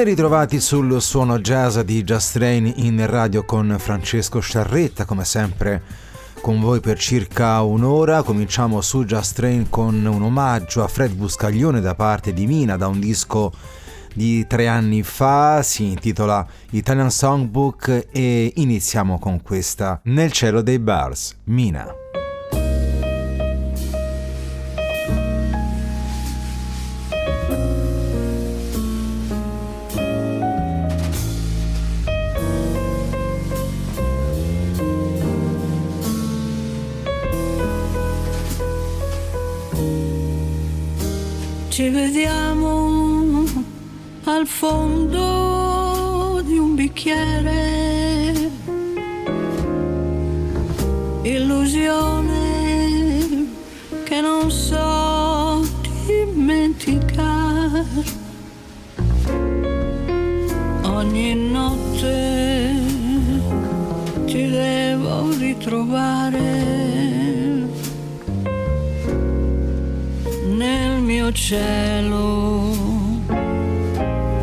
Ben ritrovati sul suono jazz di Just Rain in radio con Francesco Sciarretta, come sempre con voi per circa un'ora. Cominciamo su Just Rain con un omaggio a Fred Buscaglione da parte di Mina, da un disco di tre anni fa, si intitola Italian Songbook e iniziamo con questa Nel cielo dei bars, Mina. Notte ti devo ritrovare mio cielo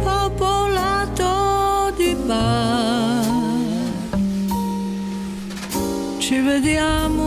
popolato di bar. Ci vediamo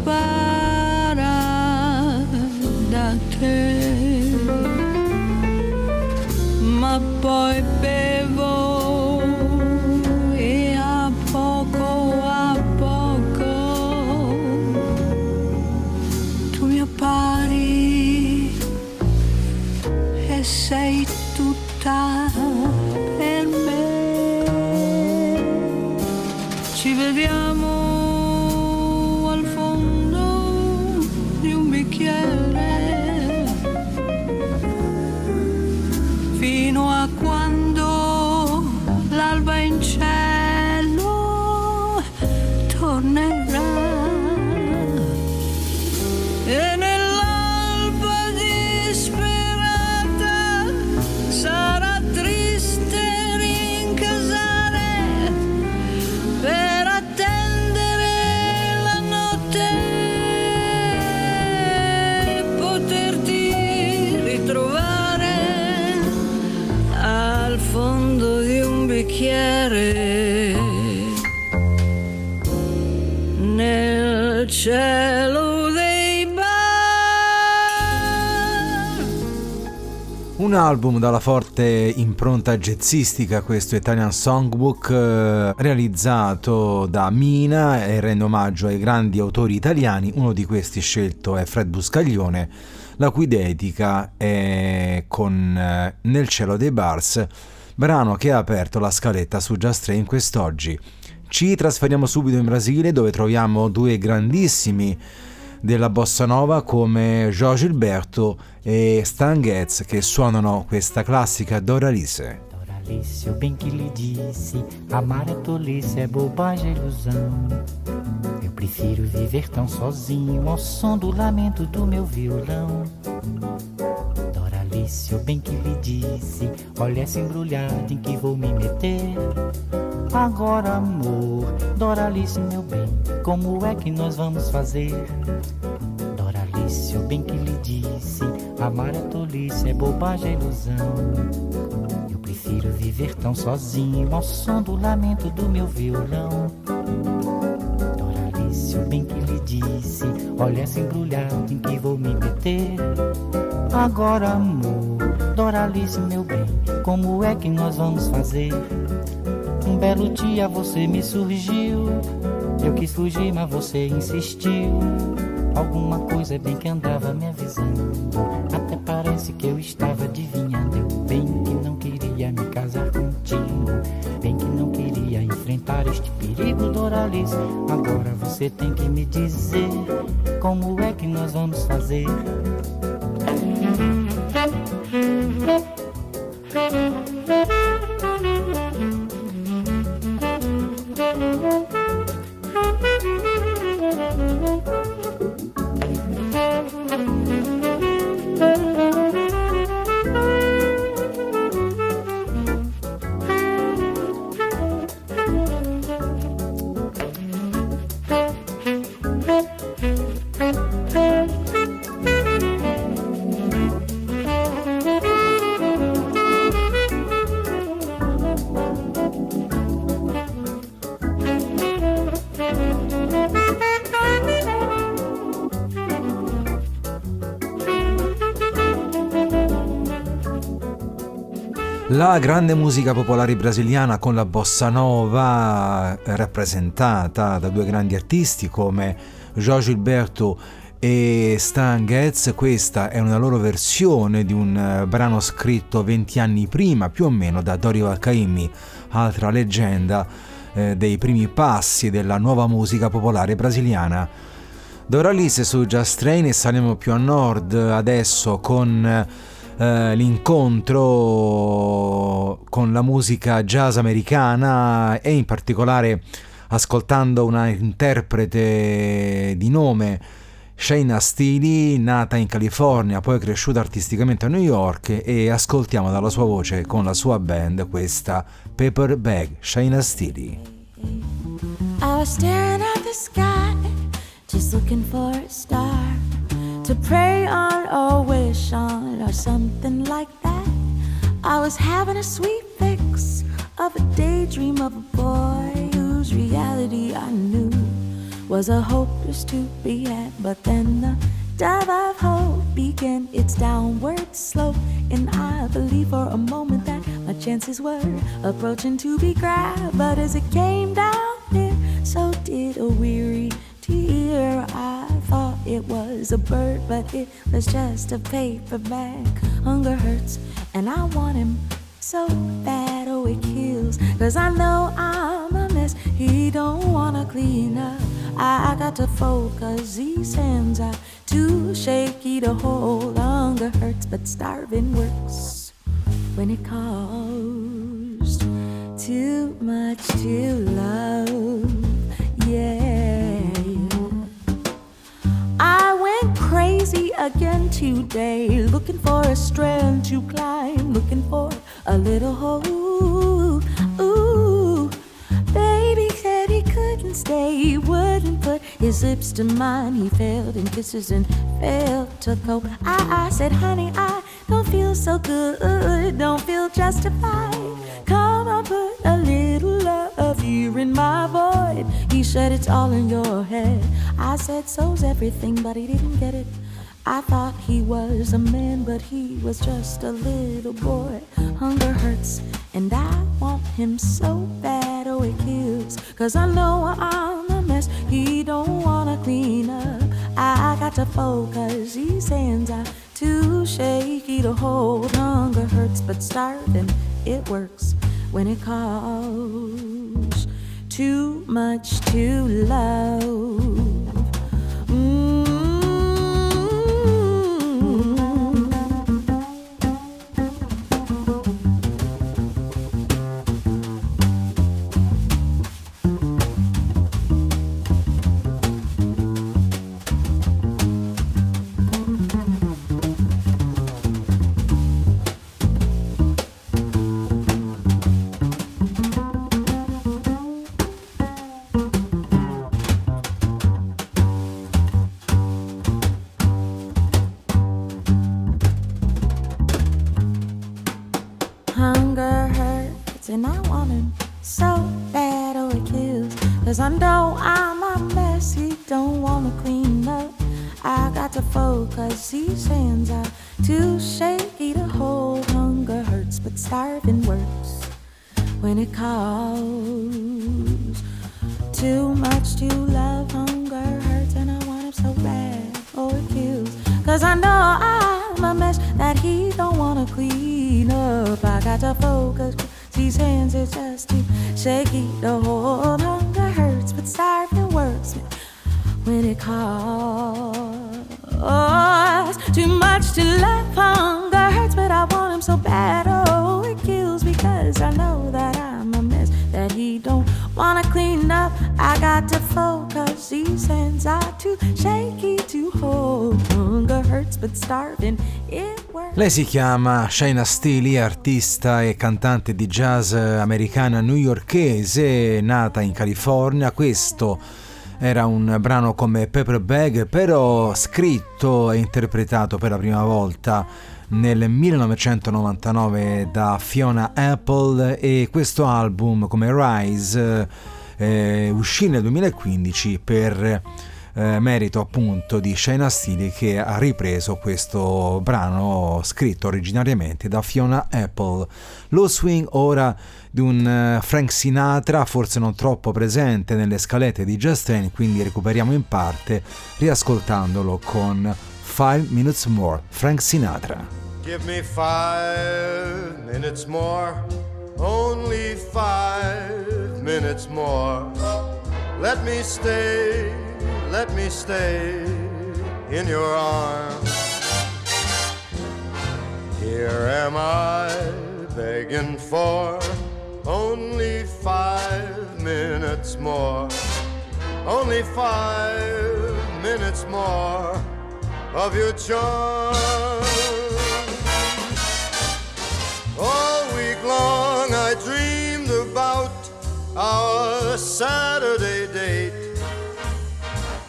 mi separa da te poi Un album dalla forte impronta jazzistica, questo Italian Songbook, eh, realizzato da Mina e rende omaggio ai grandi autori italiani. Uno di questi scelto è Fred Buscaglione, la cui dedica è con eh, Nel cielo dei bars, brano che ha aperto la scaletta su Just Train quest'oggi. Ci trasferiamo subito in Brasile dove troviamo due grandissimi della bossa nova come Jorge Gilberto e Stan Getz che suonano questa classica Doralice. Doralice, eu bem que lhe disse: amar é tolice, é bobagem, é ilusão. Eu prefiro viver tão sozinho ao som do lamento do meu violão. Doralice, eu bem que lhe disse: olha essa embrulhada em que vou me meter. Agora, amor, Doralice, meu bem, como é que nós vamos fazer? Doralice, eu bem que lhe disse: amar é tolice, é bobagem, é ilusão. Eu prefiro viver tão sozinho ao som do lamento do meu violão. Doralice, eu bem que lhe disse: olha essa embrulhada em que vou me meter. Agora, amor, Doralice, meu bem, como é que nós vamos fazer? Um belo dia você me surgiu. Eu quis fugir, mas você insistiu. Alguma coisa bem que andava me avisando. Até parece que eu estava adivinhando. Eu bem este perigo, Doralice. Agora você tem que me dizer como é que nós vamos fazer. Grande musica popolare brasiliana con la bossa nova rappresentata da due grandi artisti come Jorge Gilberto e Stan Getz, questa è una loro versione di un eh, brano scritto 20 anni prima, più o meno da Dorio Alcaimi, altra leggenda eh, dei primi passi della nuova musica popolare brasiliana. Doralice su Just Train e saliamo più a nord adesso con eh, l'incontro con la musica jazz americana e in particolare ascoltando una interprete di nome Shayna Steely, nata in California, poi cresciuta artisticamente a New York e ascoltiamo dalla sua voce con la sua band questa Paper Bag, Shayna Steely. I was staring at the sky, just looking for a star. To pray on or wish on or something like that. I was having a sweet fix of a daydream of a boy whose reality I knew was a hopeless to be had. But then the dive of hope began its downward slope, and I believed for a moment that my chances were approaching to be grabbed. But as it came down there, so did a weary tear. I thought it was a bird, but it was just a paper bag. Hunger hurts, and I want him so bad, oh, it kills. Cause I know I'm a mess, he don't wanna clean up. I, got to focus, these hands are too shaky to hold. Hunger hurts, but starving works when it costs too much to love. Yeah. I went crazy again today, looking for a strand to climb, looking for a little hole. Ooh, baby couldn't stay, he wouldn't put his lips to mine. He failed in kisses and failed to cope. I, I said, honey, I don't feel so good, don't feel justified. Come on, put a little love here in my void. He said, it's all in your head. I said, so's everything, but he didn't get it. I thought he was a man, but he was just a little boy. Hunger hurts, and I want him so bad, oh, it kills. Cause I know I'm a mess, he don't wanna clean up. I got to focus, these hands are too shaky to hold. Hunger hurts, but starving, it works when it calls too much to love. Lei si chiama Shaina Steely, artista e cantante di jazz americana newyorkese, nata in California. Questo era un brano come Pepper Bag, però scritto e interpretato per la prima volta nel 1999 da Fiona Apple e questo album come Rise eh, uscì nel 2015 per eh, merito appunto di Shaina Steele che ha ripreso questo brano scritto originariamente da Fiona Apple. Lo swing ora di un eh, Frank Sinatra, forse non troppo presente nelle scalette di Just Train, quindi recuperiamo in parte riascoltandolo con Five Minutes More, Frank Sinatra. Give me five minutes more, only five minutes more. Let me stay, let me stay in your arms. Here am I begging for only five minutes more, only five minutes more of your charm. All week long I dreamed about our Saturday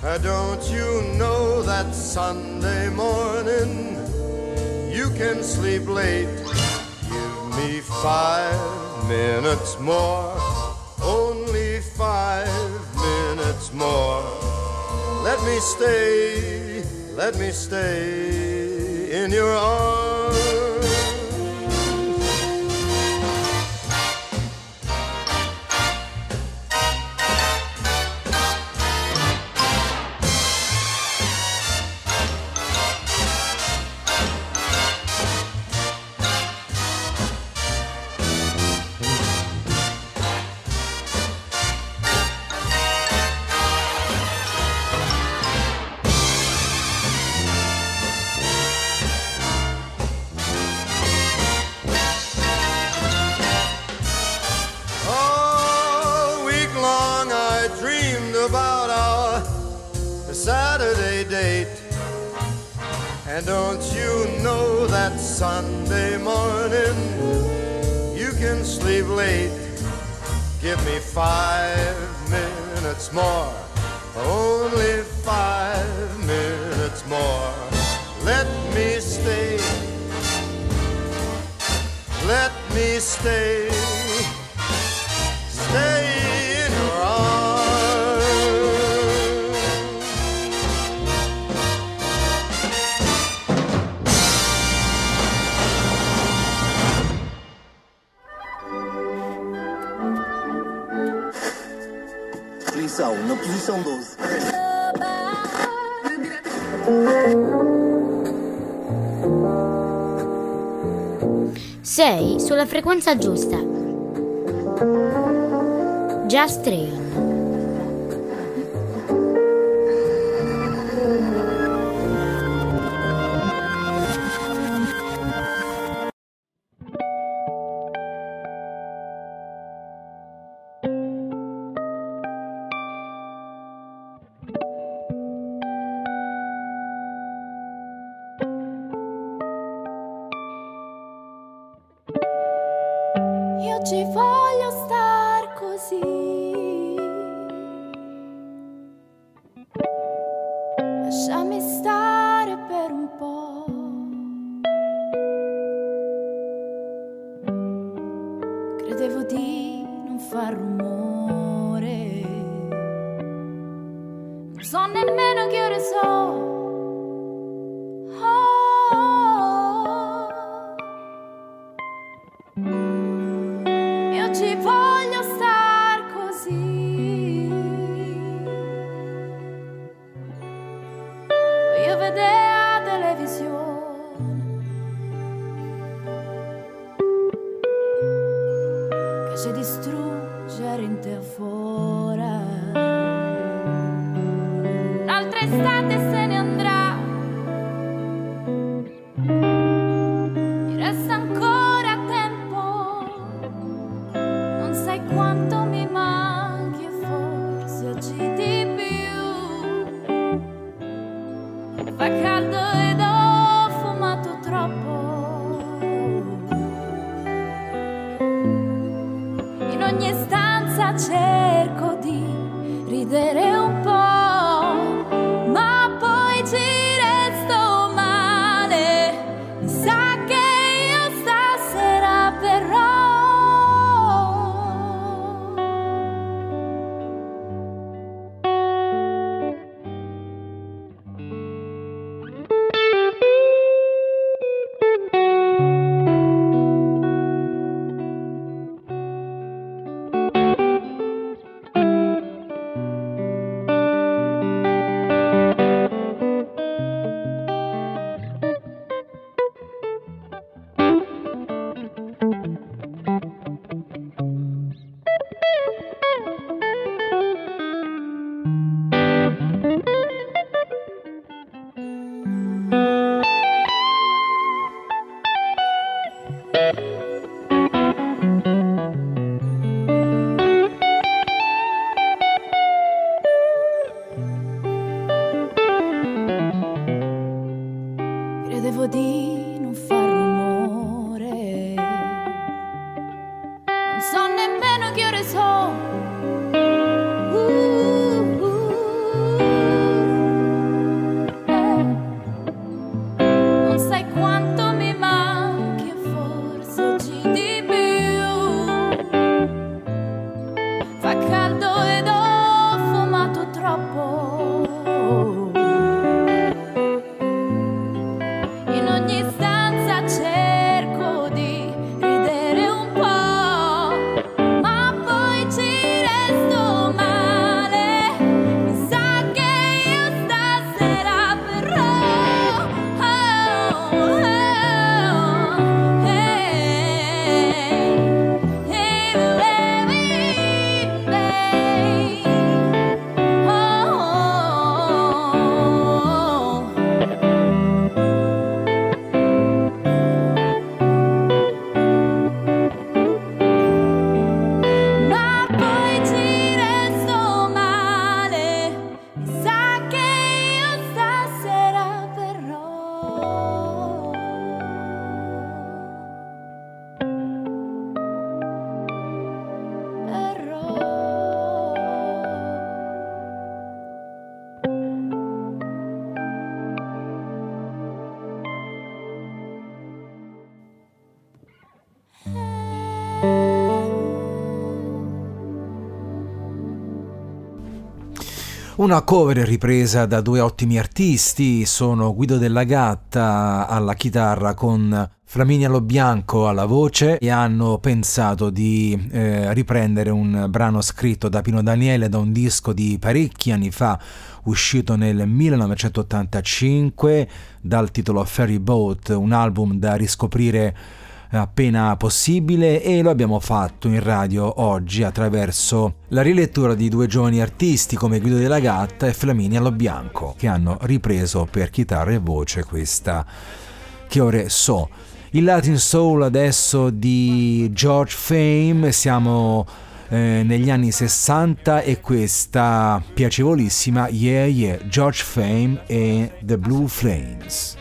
Uh, don't you know that Sunday morning you can sleep late? Give me five minutes more, only five minutes more. Let me stay, let me stay in your arms. Frequenza giusta. Una cover ripresa da due ottimi artisti, sono Guido della Gatta alla chitarra con Flaminia Lobianco alla voce e hanno pensato di eh, riprendere un brano scritto da Pino Daniele da un disco di parecchi anni fa uscito nel 1985 dal titolo Ferry Boat, un album da riscoprire appena possibile e lo abbiamo fatto in radio oggi attraverso la rilettura di due giovani artisti come Guido della Gatta e Flaminia Lobianco che hanno ripreso per chitarra e voce questa che ore so. Il Latin Soul adesso di George Fame, siamo eh, negli anni 60 e questa piacevolissima Yeah Yeah George Fame e The Blue Flames.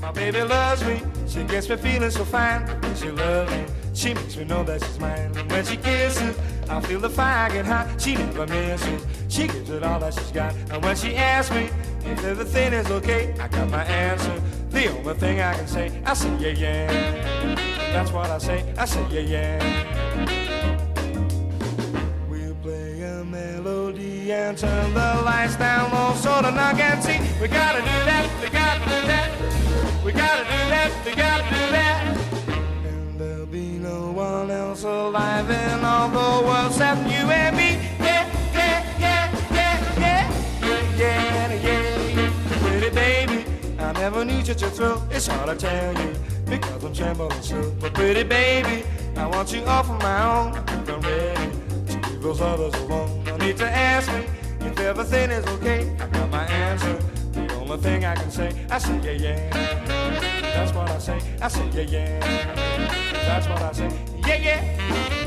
My baby loves me, she gets me feeling so fine. She loves me, she makes me know that she's mine. When she kisses, I feel the fire get hot. She never misses, she gives it all that she's got. And when she asks me if everything is okay, I got my answer. The only thing I can say, I say yeah yeah. That's what I say, I say yeah yeah. We'll play a melody and turn the lights down low so the I can see. We gotta do that, we gotta do that. We gotta do that, we gotta do that. And there'll be no one else alive in all the world except you and me. Yeah, yeah, yeah, yeah, yeah, yeah, yeah, yeah. Pretty baby, I never knew such a thrill. It's hard to tell you because I'm trembling still. But pretty baby, I want you all for my own. I think I'm ready to leave those others alone. No need to ask me if everything is okay. I got my answer. The only thing I can say, I say yeah yeah. That's what I say. I say yeah yeah. That's what I say. Yeah yeah.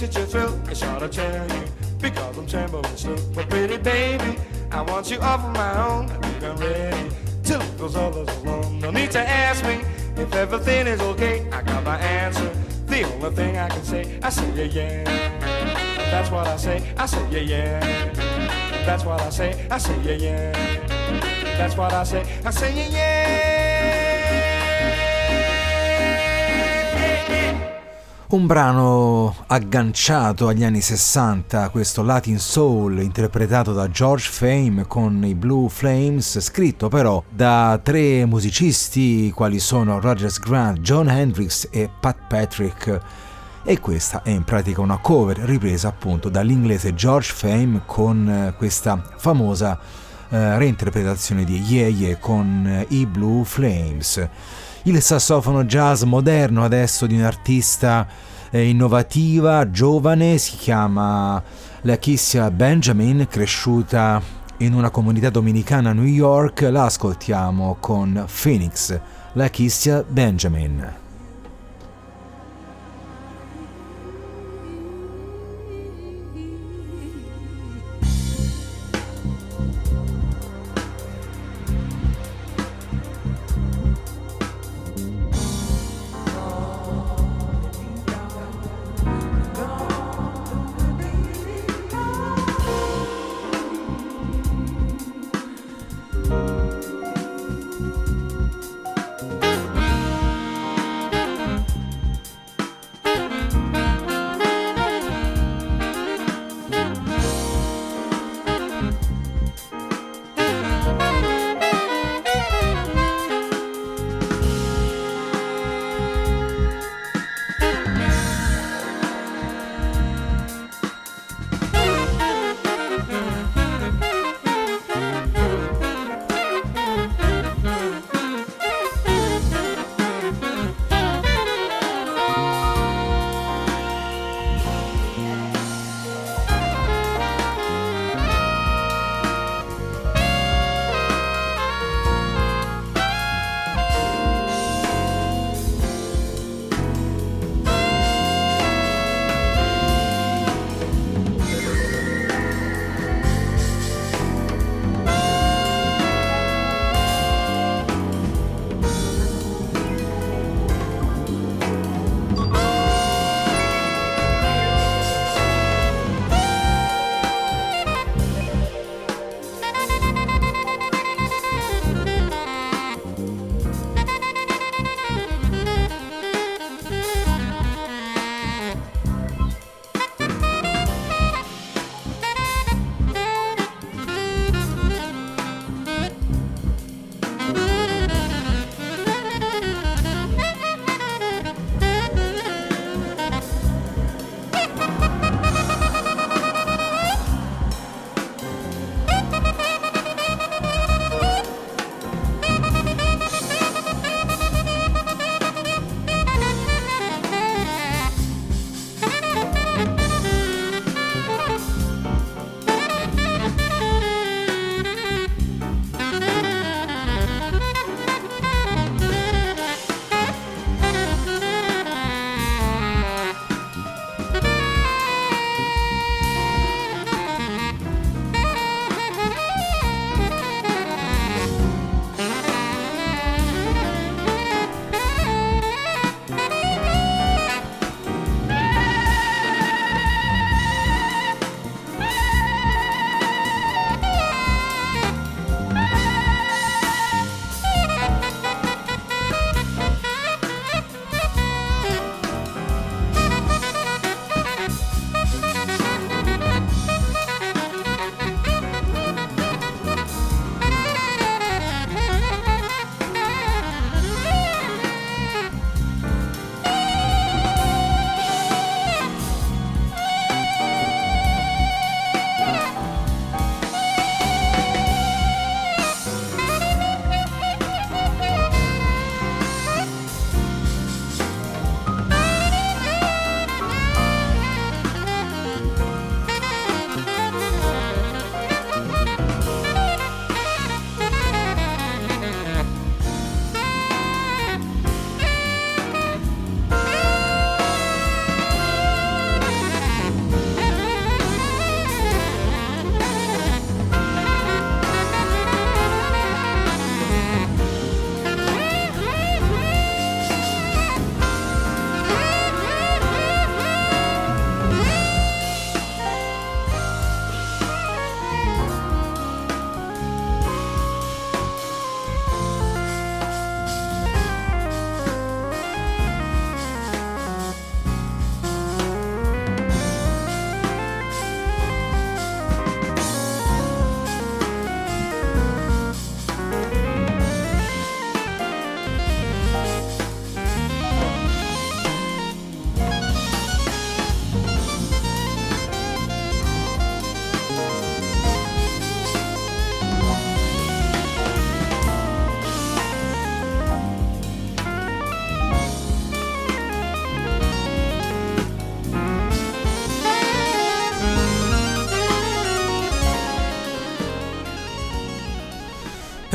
Never knew such a thrill. It's hard to tell you because I'm trembling still. But pretty baby, I want you all for my own. I think I'm ready to leave those alone. No need to ask me if everything is okay. I got my answer. The only thing I can say, I say yeah yeah. That's what I say. I say yeah yeah. That's what I say. I say yeah yeah. That's what I say. I say yeah yeah. Un brano agganciato agli anni 60, questo Latin Soul interpretato da George Fame con i Blue Flames, scritto però da tre musicisti quali sono Rogers Grant, John Hendricks e Pat Patrick. E questa è in pratica una cover ripresa appunto dall'inglese George Fame con eh, questa famosa eh, reinterpretazione di Yeah Yeah con eh, i Blue Flames. Il sassofono jazz moderno adesso di un artista eh, innovativa, giovane, si chiama Lakeisha Benjamin, cresciuta in una comunità dominicana a New York, la ascoltiamo con Phoenix, Lakeisha Benjamin.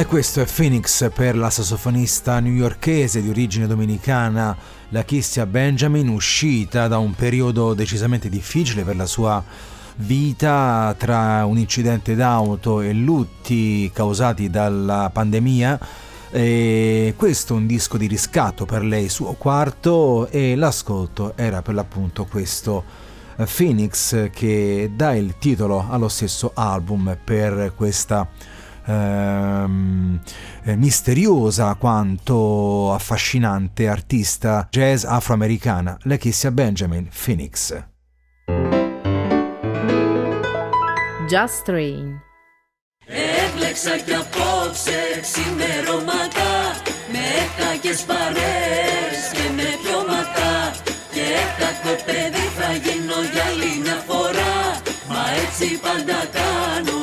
Questo è Phoenix per la sassofonista newyorkese di origine dominicana Lakeisha Benjamin, uscita da un periodo decisamente difficile per la sua vita tra un incidente d'auto e lutti causati dalla pandemia. E questo è un disco di riscatto per lei, suo quarto, e l'ascolto era per l'appunto questo Phoenix che dà il titolo allo stesso album per questa ehm, eh, misteriosa quanto affascinante artista jazz afroamericana, Lakeisha Benjamin Phoenix. Just Train Έβλεξα κι απόψε ξημερώματα Με έφταγες παρές και με πιώματα Και κακό παιδί θα γίνω για άλλη μια φορά Μα έτσι πάντα κάνουν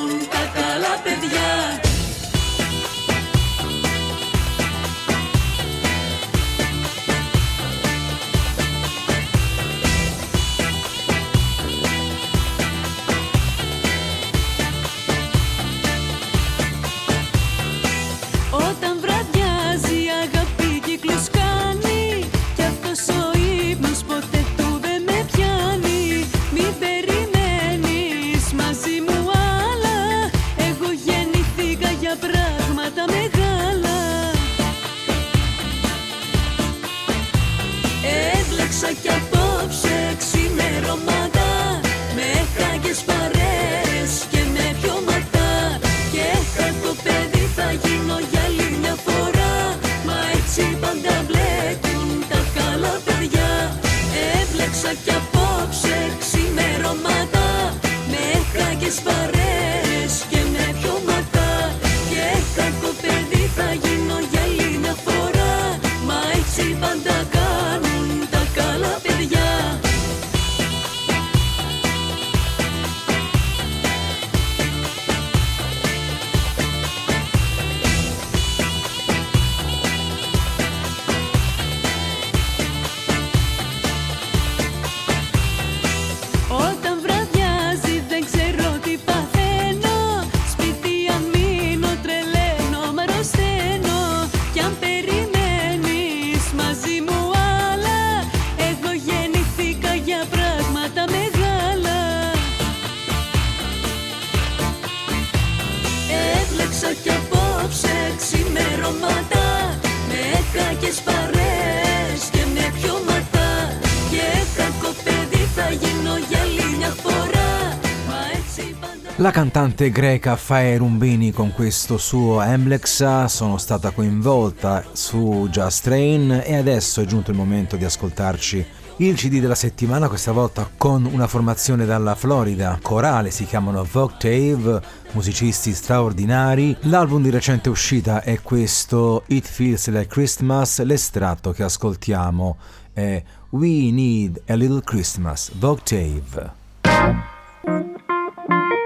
cantante greca Faye Rumbini con questo suo Emblex sono stata coinvolta su Just Train e adesso è giunto il momento di ascoltarci il CD della settimana, questa volta con una formazione dalla Florida, corale, si chiamano Voctave, musicisti straordinari. L'album di recente uscita è questo It Feels Like Christmas, l'estratto che ascoltiamo è We Need a Little Christmas, Voctave.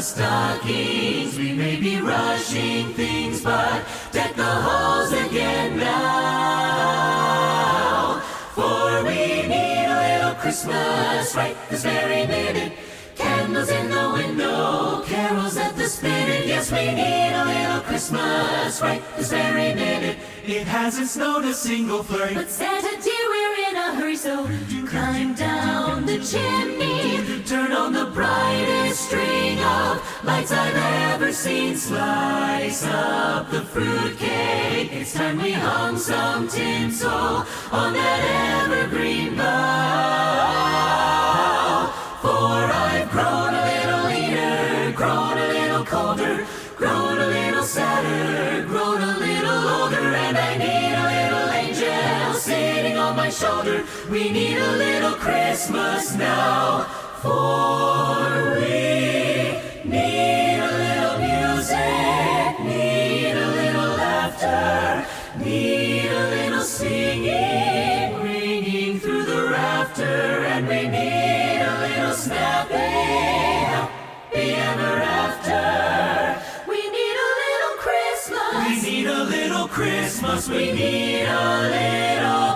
the stockings, we may be rushing things, but deck the halls again now. For we need a little Christmas right this very minute. Candles in the window, carols at the spinet. Yes, we need a little Christmas right this very minute. It hasn't snowed a single flurry. But Santa dear, we're in a hurry, so climb down the chimney. Lights I've ever seen. Slice up the fruitcake. It's time we hung some tinsel on that evergreen bough. For I've grown a little leaner, grown a little colder, grown a little sadder, grown a little older, and I need a little angel sitting on my shoulder. We need a little Christmas now, for we Christmas we need a little.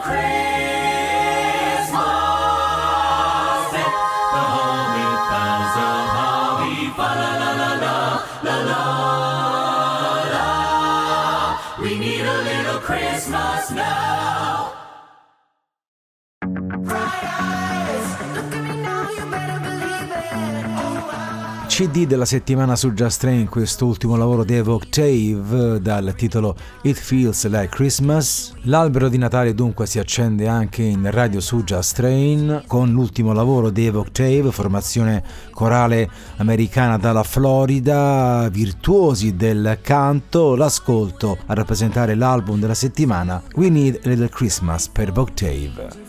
CD della settimana su Just Train, quest'ultimo lavoro di Evo Octave dal titolo It Feels Like Christmas. L'albero di Natale dunque si accende anche in radio su Just Train con l'ultimo lavoro di Evo Octave, formazione corale americana dalla Florida, virtuosi del canto, l'ascolto a rappresentare l'album della settimana We Need a Little Christmas per Voctave.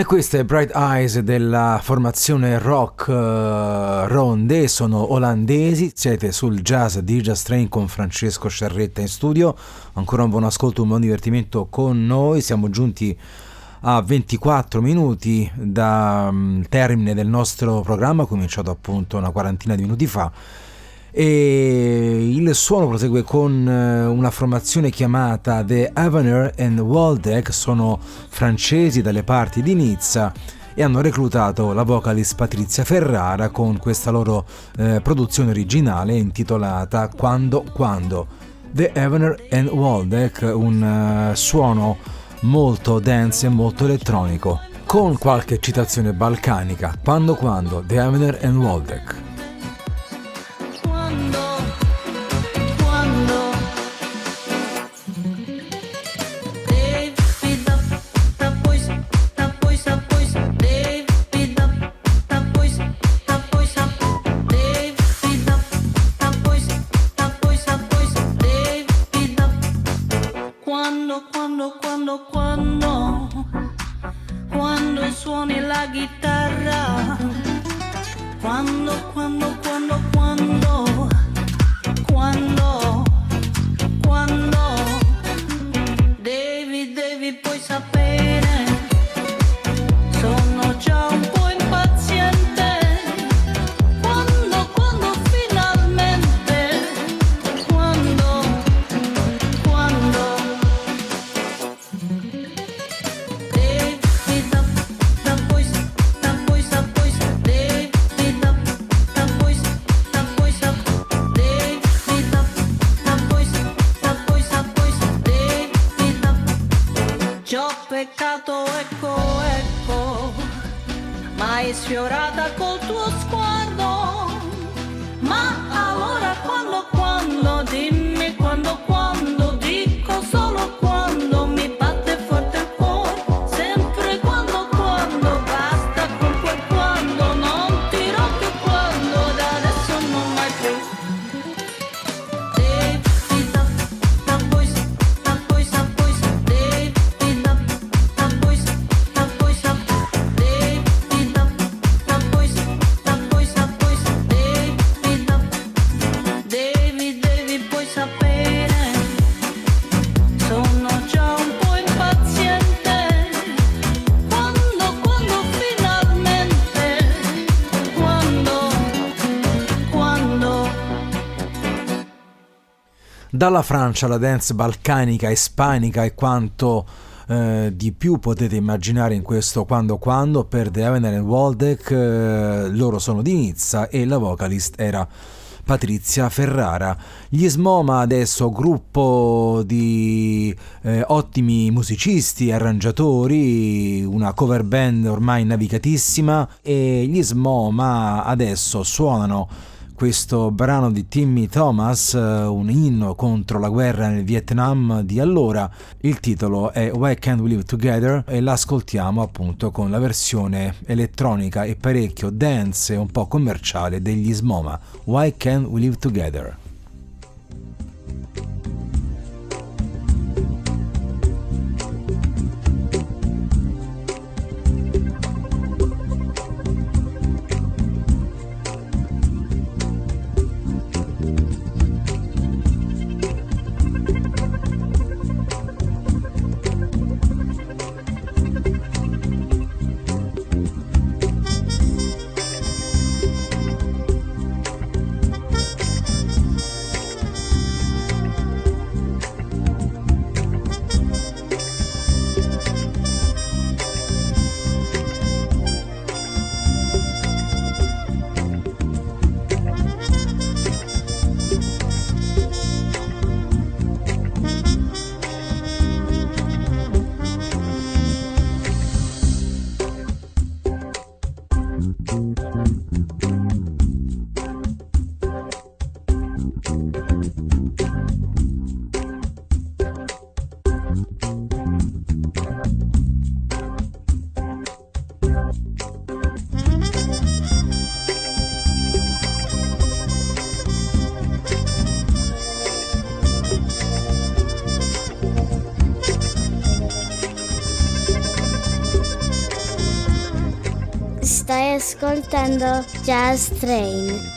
E questa è Bright Eyes della formazione rock uh, ronde, sono olandesi, siete sul jazz di Jazz Train con Francesco Sciarretta in studio, ancora un buon ascolto, un buon divertimento con noi, siamo giunti a 24 minuti dal um, mm, termine del nostro programma, cominciato appunto una quarantina di minuti fa e il suono prosegue con eh, una formazione chiamata The Avener and Waldeck, sono francesi dalle parti di Nizza e hanno reclutato la vocalist Patrizia Ferrara con questa loro eh, produzione originale intitolata Quando Quando. The Avener and Waldeck, un uh, suono molto dense e molto elettronico, con qualche citazione balcanica, quando quando, The Avener and Waldeck. fondo. Dalla Francia alla dance balcanica, ispanica e quanto eh, di più potete immaginare in questo quando quando per The Evener and Waldeck eh, loro sono di Nizza e la vocalist era Patrizia Ferrara. Gli Smoma adesso gruppo di eh, ottimi musicisti, arrangiatori, una cover band ormai navicatissima e gli Smoma adesso suonano questo brano di Timmy Thomas, eh, un inno contro la guerra nel Vietnam di allora. Il titolo è Why Can't We Live Together e l'ascoltiamo appunto con la versione elettronica e parecchio dance e un po' commerciale degli Smoma. Why Can't We Live Together? Ascoltando Jazz Train.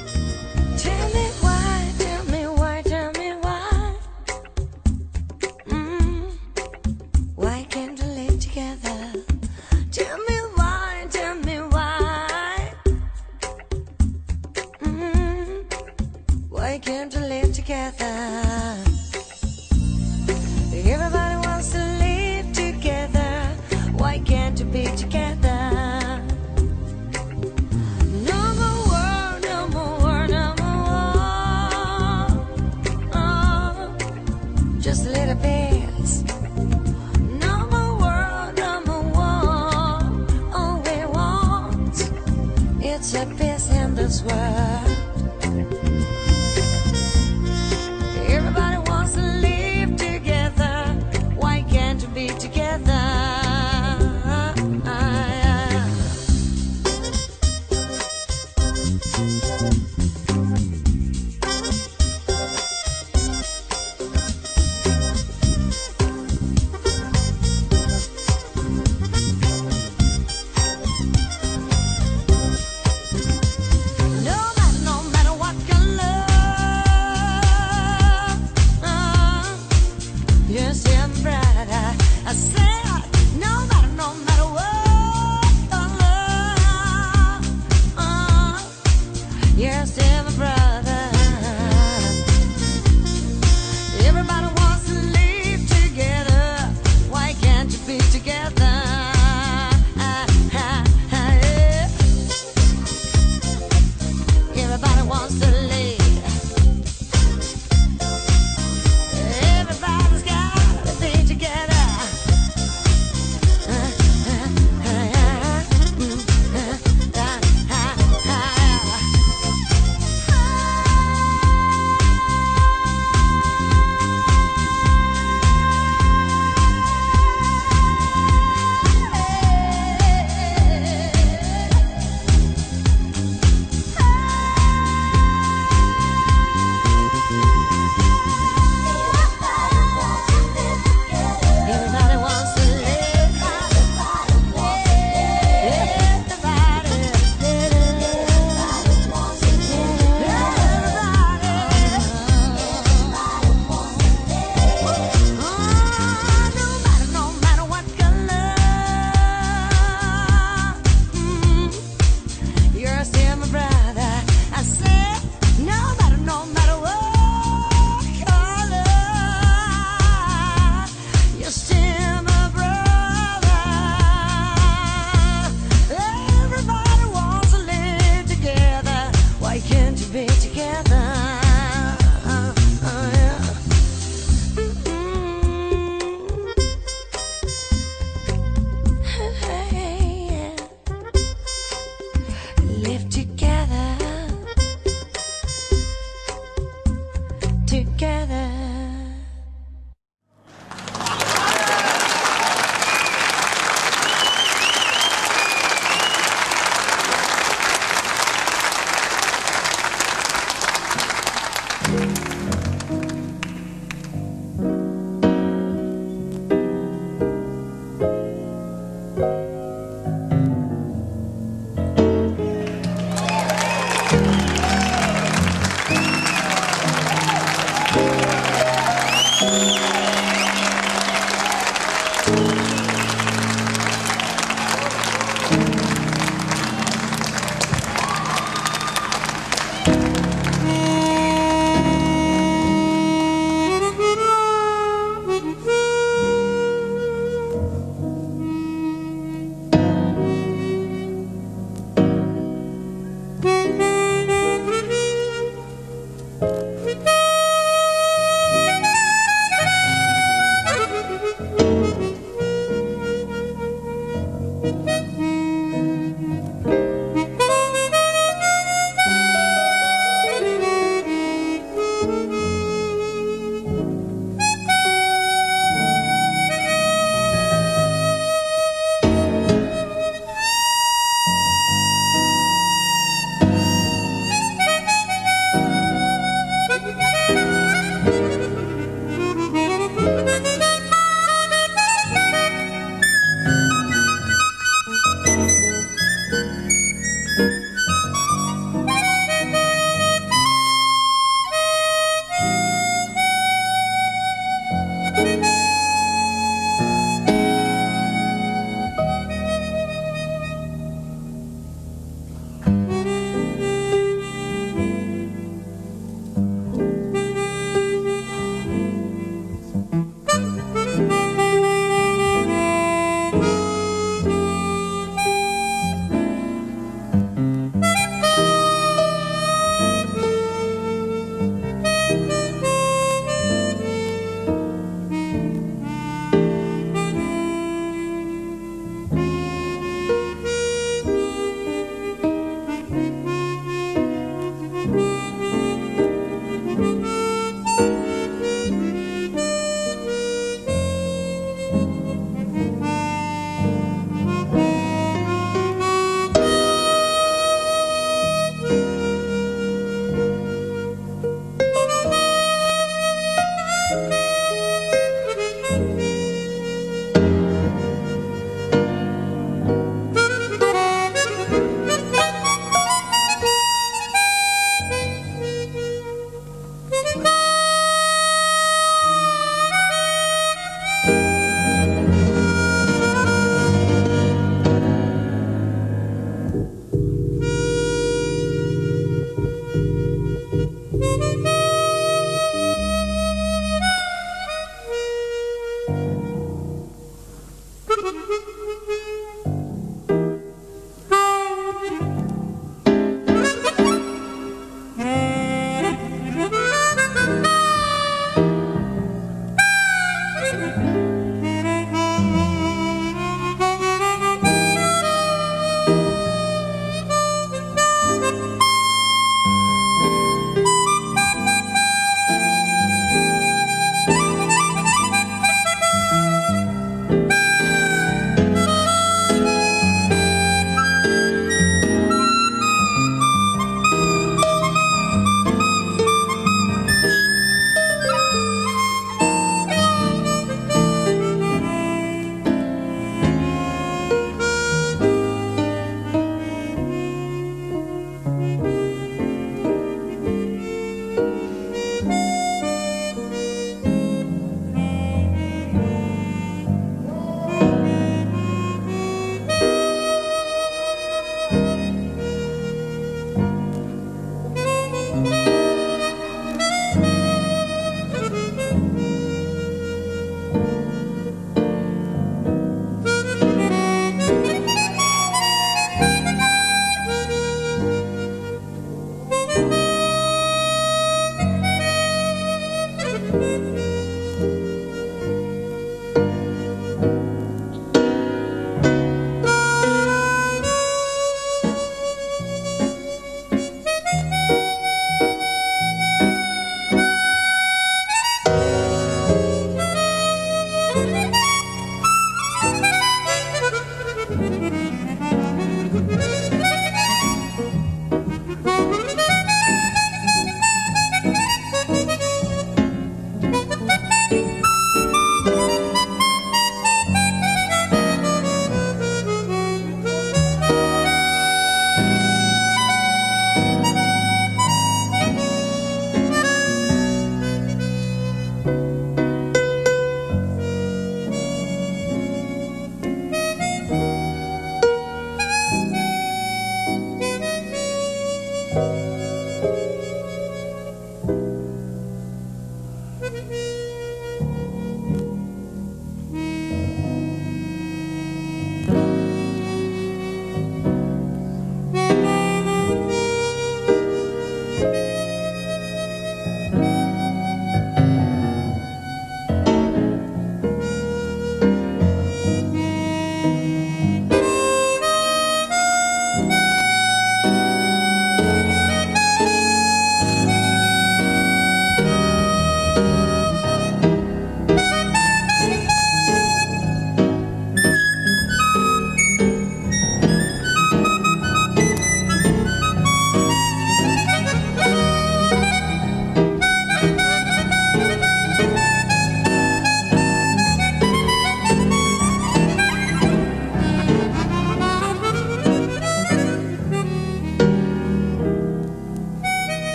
Música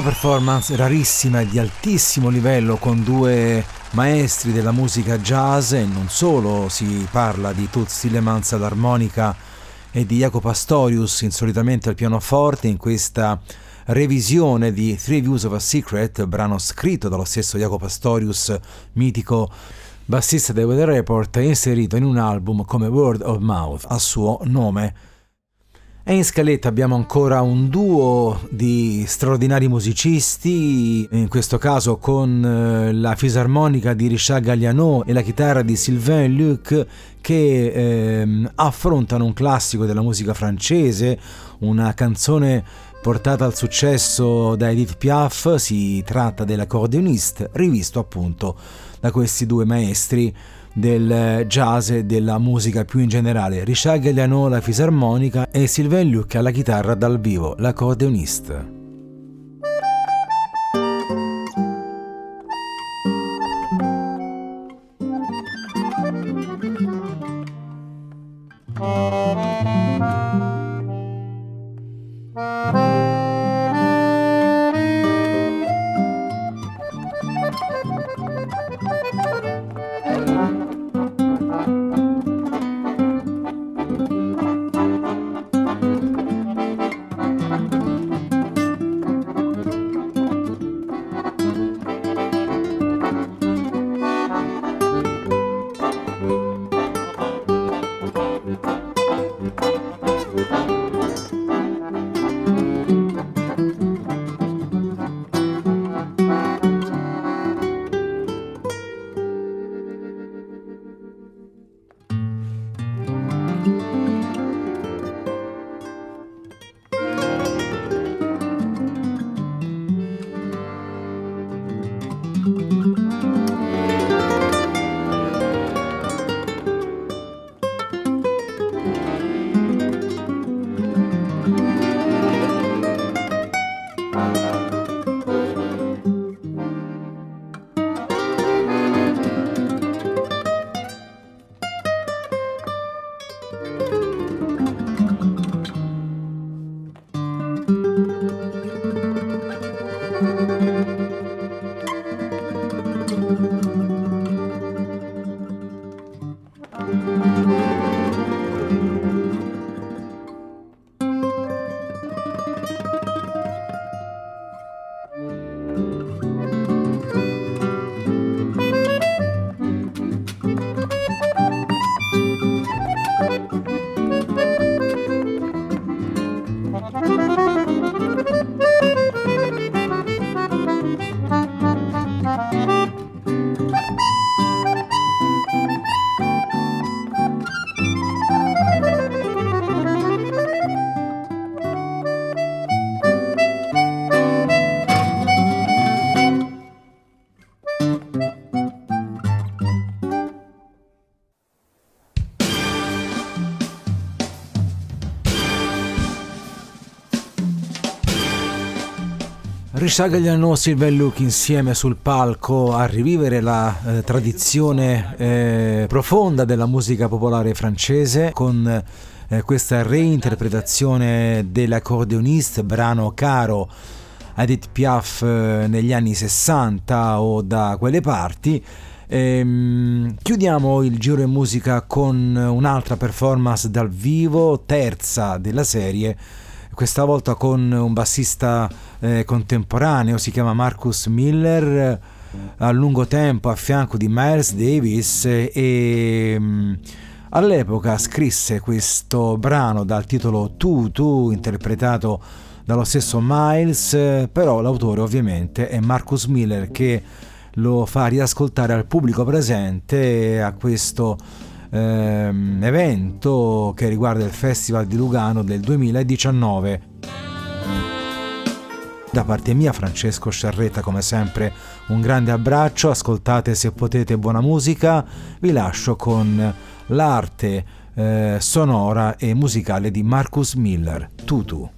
Una performance rarissima e di altissimo livello con due maestri della musica jazz e non solo, si parla di Toots Tillemans all'armonica e di Jacopo Pastorius insolitamente al pianoforte in questa revisione di Three Views of a Secret, brano scritto dallo stesso Jacopo Pastorius, mitico bassista dei Weather Report, inserito in un album come Word of Mouth a suo nome. E in scaletta abbiamo ancora un duo di straordinari musicisti, in questo caso con eh, la fisarmonica di Richard Galliano e la chitarra di Sylvain Luc che ehm, affrontano un classico della musica francese, una canzone portata al successo da Edith Piaf, si tratta dell'accordeoniste, rivisto appunto da questi due maestri del jazz e della musica più in generale, Richard Galliano alla fisarmonica e Sylvain Luc alla chitarra dal vivo, l'accordeonista. Silver e Luke insieme sul palco a rivivere la eh, tradizione eh, profonda della musica popolare francese con eh, questa reinterpretazione dell'accordeoniste brano caro a Edith Piaf eh, negli anni 60 o da quelle parti. Ehm, chiudiamo il giro in musica con un'altra performance dal vivo, terza della serie, questa volta con un bassista eh, contemporaneo, si chiama Marcus Miller, eh, a lungo tempo a fianco di Miles Davis eh, e mm, all'epoca scrisse questo brano dal titolo Tu Tu, interpretato dallo stesso Miles, eh, però l'autore ovviamente è Marcus Miller che lo fa riascoltare al pubblico presente a questo ehm, evento che riguarda il Festival di Lugano del 2019. Da parte mia Francesco Sciarretta come sempre un grande abbraccio, ascoltate se potete buona musica, vi lascio con l'arte eh, sonora e musicale di Marcus Miller, Tutu.